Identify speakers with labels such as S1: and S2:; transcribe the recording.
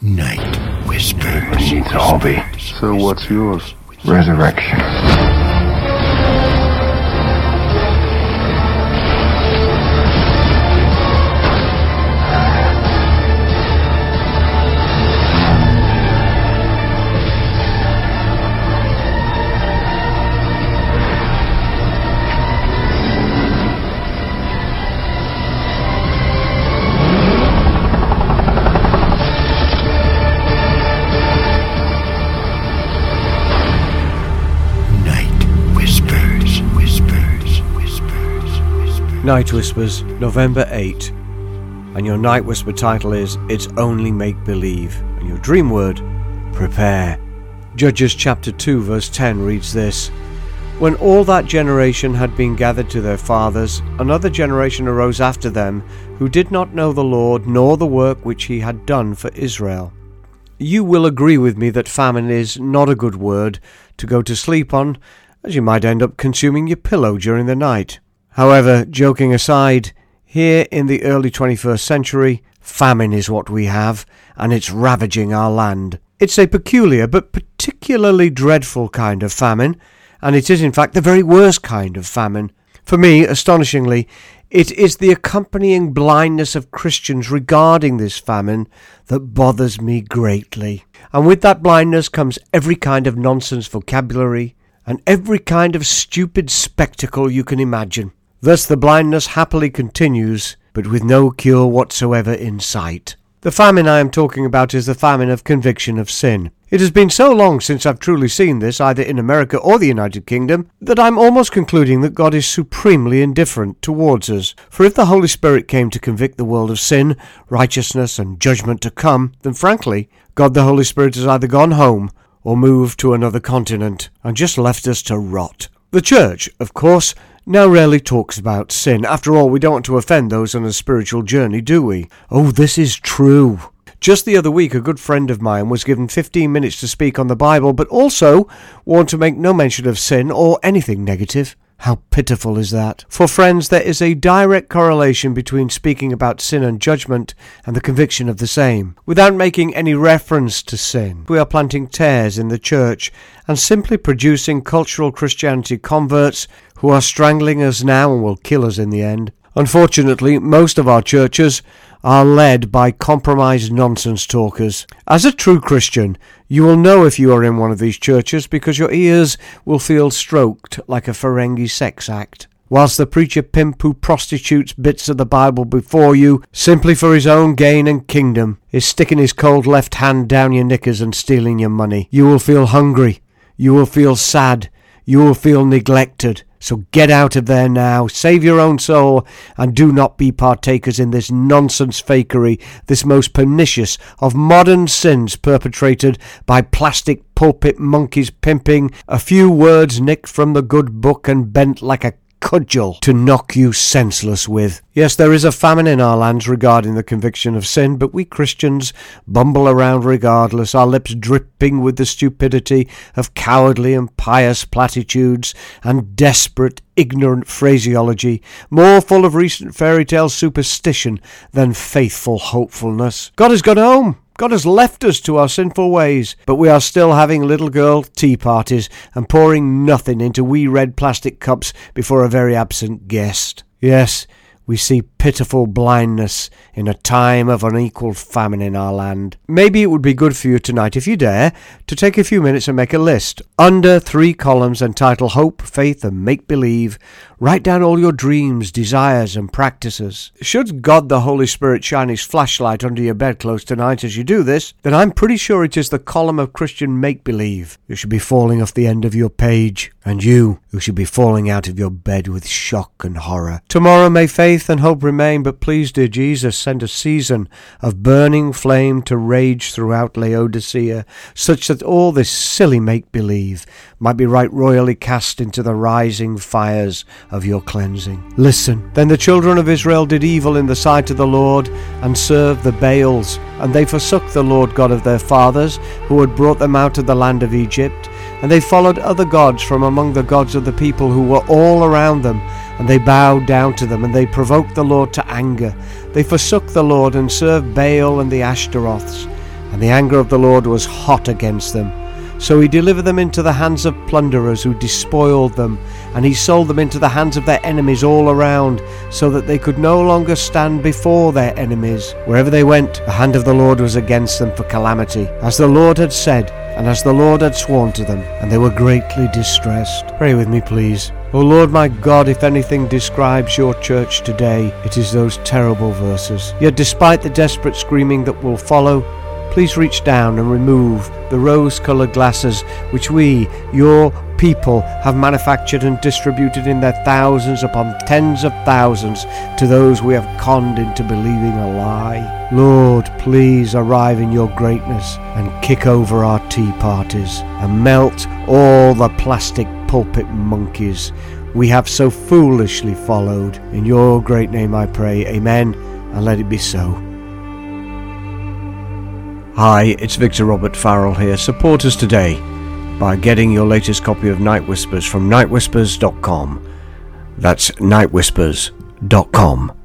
S1: Night whispers.
S2: Needs a hobby.
S3: So what's yours?
S2: Resurrection.
S1: Night Whispers,
S4: November 8. And your Night Whisper title is It's Only Make Believe. And your dream word, Prepare. Judges chapter 2, verse 10 reads this When all that generation had been gathered to their fathers, another generation arose after them, who did not know the Lord, nor the work which he had done for Israel. You will agree with me that famine is not a good word to go to sleep on, as you might end up consuming your pillow during the night. However, joking aside, here in the early 21st century, famine is what we have, and it's ravaging our land. It's a peculiar but particularly dreadful kind of famine, and it is in fact the very worst kind of famine. For me, astonishingly, it is the accompanying blindness of Christians regarding this famine that bothers me greatly. And with that blindness comes every kind of nonsense vocabulary and every kind of stupid spectacle you can imagine. Thus the blindness happily continues, but with no cure whatsoever in sight. The famine I am talking about is the famine of conviction of sin. It has been so long since I've truly seen this, either in America or the United Kingdom, that I'm almost concluding that God is supremely indifferent towards us. For if the Holy Spirit came to convict the world of sin, righteousness, and judgment to come, then frankly, God the Holy Spirit has either gone home or moved to another continent and just left us to rot. The Church, of course, now rarely talks about sin. After all, we don't want to offend those on a spiritual journey, do we? Oh, this is true. Just the other week, a good friend of mine was given 15 minutes to speak on the Bible, but also warned to make no mention of sin or anything negative. How pitiful is that? For friends, there is a direct correlation between speaking about sin and judgment and the conviction of the same. Without making any reference to sin, we are planting tares in the church and simply producing cultural Christianity converts who are strangling us now and will kill us in the end. Unfortunately, most of our churches are led by compromised nonsense talkers. As a true Christian, you will know if you are in one of these churches because your ears will feel stroked like a Ferengi sex act. Whilst the preacher pimp who prostitutes bits of the Bible before you simply for his own gain and kingdom is sticking his cold left hand down your knickers and stealing your money, you will feel hungry, you will feel sad, you will feel neglected. So get out of there now, save your own soul, and do not be partakers in this nonsense fakery, this most pernicious of modern sins perpetrated by plastic pulpit monkeys pimping a few words nicked from the good book and bent like a cudgel to knock you senseless with. Yes, there is a famine in our lands regarding the conviction of sin, but we Christians bumble around regardless, our lips dripping with the stupidity of cowardly and pious platitudes and desperate, ignorant phraseology, more full of recent fairy tale superstition than faithful hopefulness. God has gone home. God has left us to our sinful ways, but we are still having little girl tea parties and pouring nothing into wee red plastic cups before a very absent guest. Yes, we see pitiful blindness in a time of unequal famine in our land. Maybe it would be good for you tonight, if you dare, to take a few minutes and make a list. Under three columns entitled Hope, Faith, and Make Believe, write down all your dreams, desires, and practices. Should God the Holy Spirit shine his flashlight under your bedclothes tonight as you do this, then I'm pretty sure it is the column of Christian make believe you should be falling off the end of your page, and you who should be falling out of your bed with shock and horror. Tomorrow may faith and hope remain, but please, dear Jesus, send a season of burning flame to rage throughout Laodicea, such that all this silly make believe might be right royally cast into the rising fires of your cleansing. Listen. Then the children of Israel did evil in the sight of the Lord, and served the Baals, and they forsook the Lord God of their fathers, who had brought them out of the land of Egypt. And they followed other gods from among the gods of the people who were all around them, and they bowed down to them, and they provoked the Lord to anger. They forsook the Lord and served Baal and the Ashtaroths. And the anger of the Lord was hot against them. So he delivered them into the hands of plunderers who despoiled them, and he sold them into the hands of their enemies all around, so that they could no longer stand before their enemies. Wherever they went, the hand of the Lord was against them for calamity, as the Lord had said, and as the Lord had sworn to them, and they were greatly distressed. Pray with me, please. O Lord my God, if anything describes your church today, it is those terrible verses. Yet despite the desperate screaming that will follow, please reach down and remove the rose coloured glasses which we, your people, have manufactured and distributed in their thousands upon tens of thousands to those we have conned into believing a lie. Lord, please arrive in your greatness and kick over our tea parties and melt all the plastic pulpit monkeys we have so foolishly followed. In your great name I pray, Amen, and let it be so. Hi, it's Victor Robert Farrell here. Support us today by getting your latest copy of Night Whispers from nightwhispers.com. That's nightwhispers.com.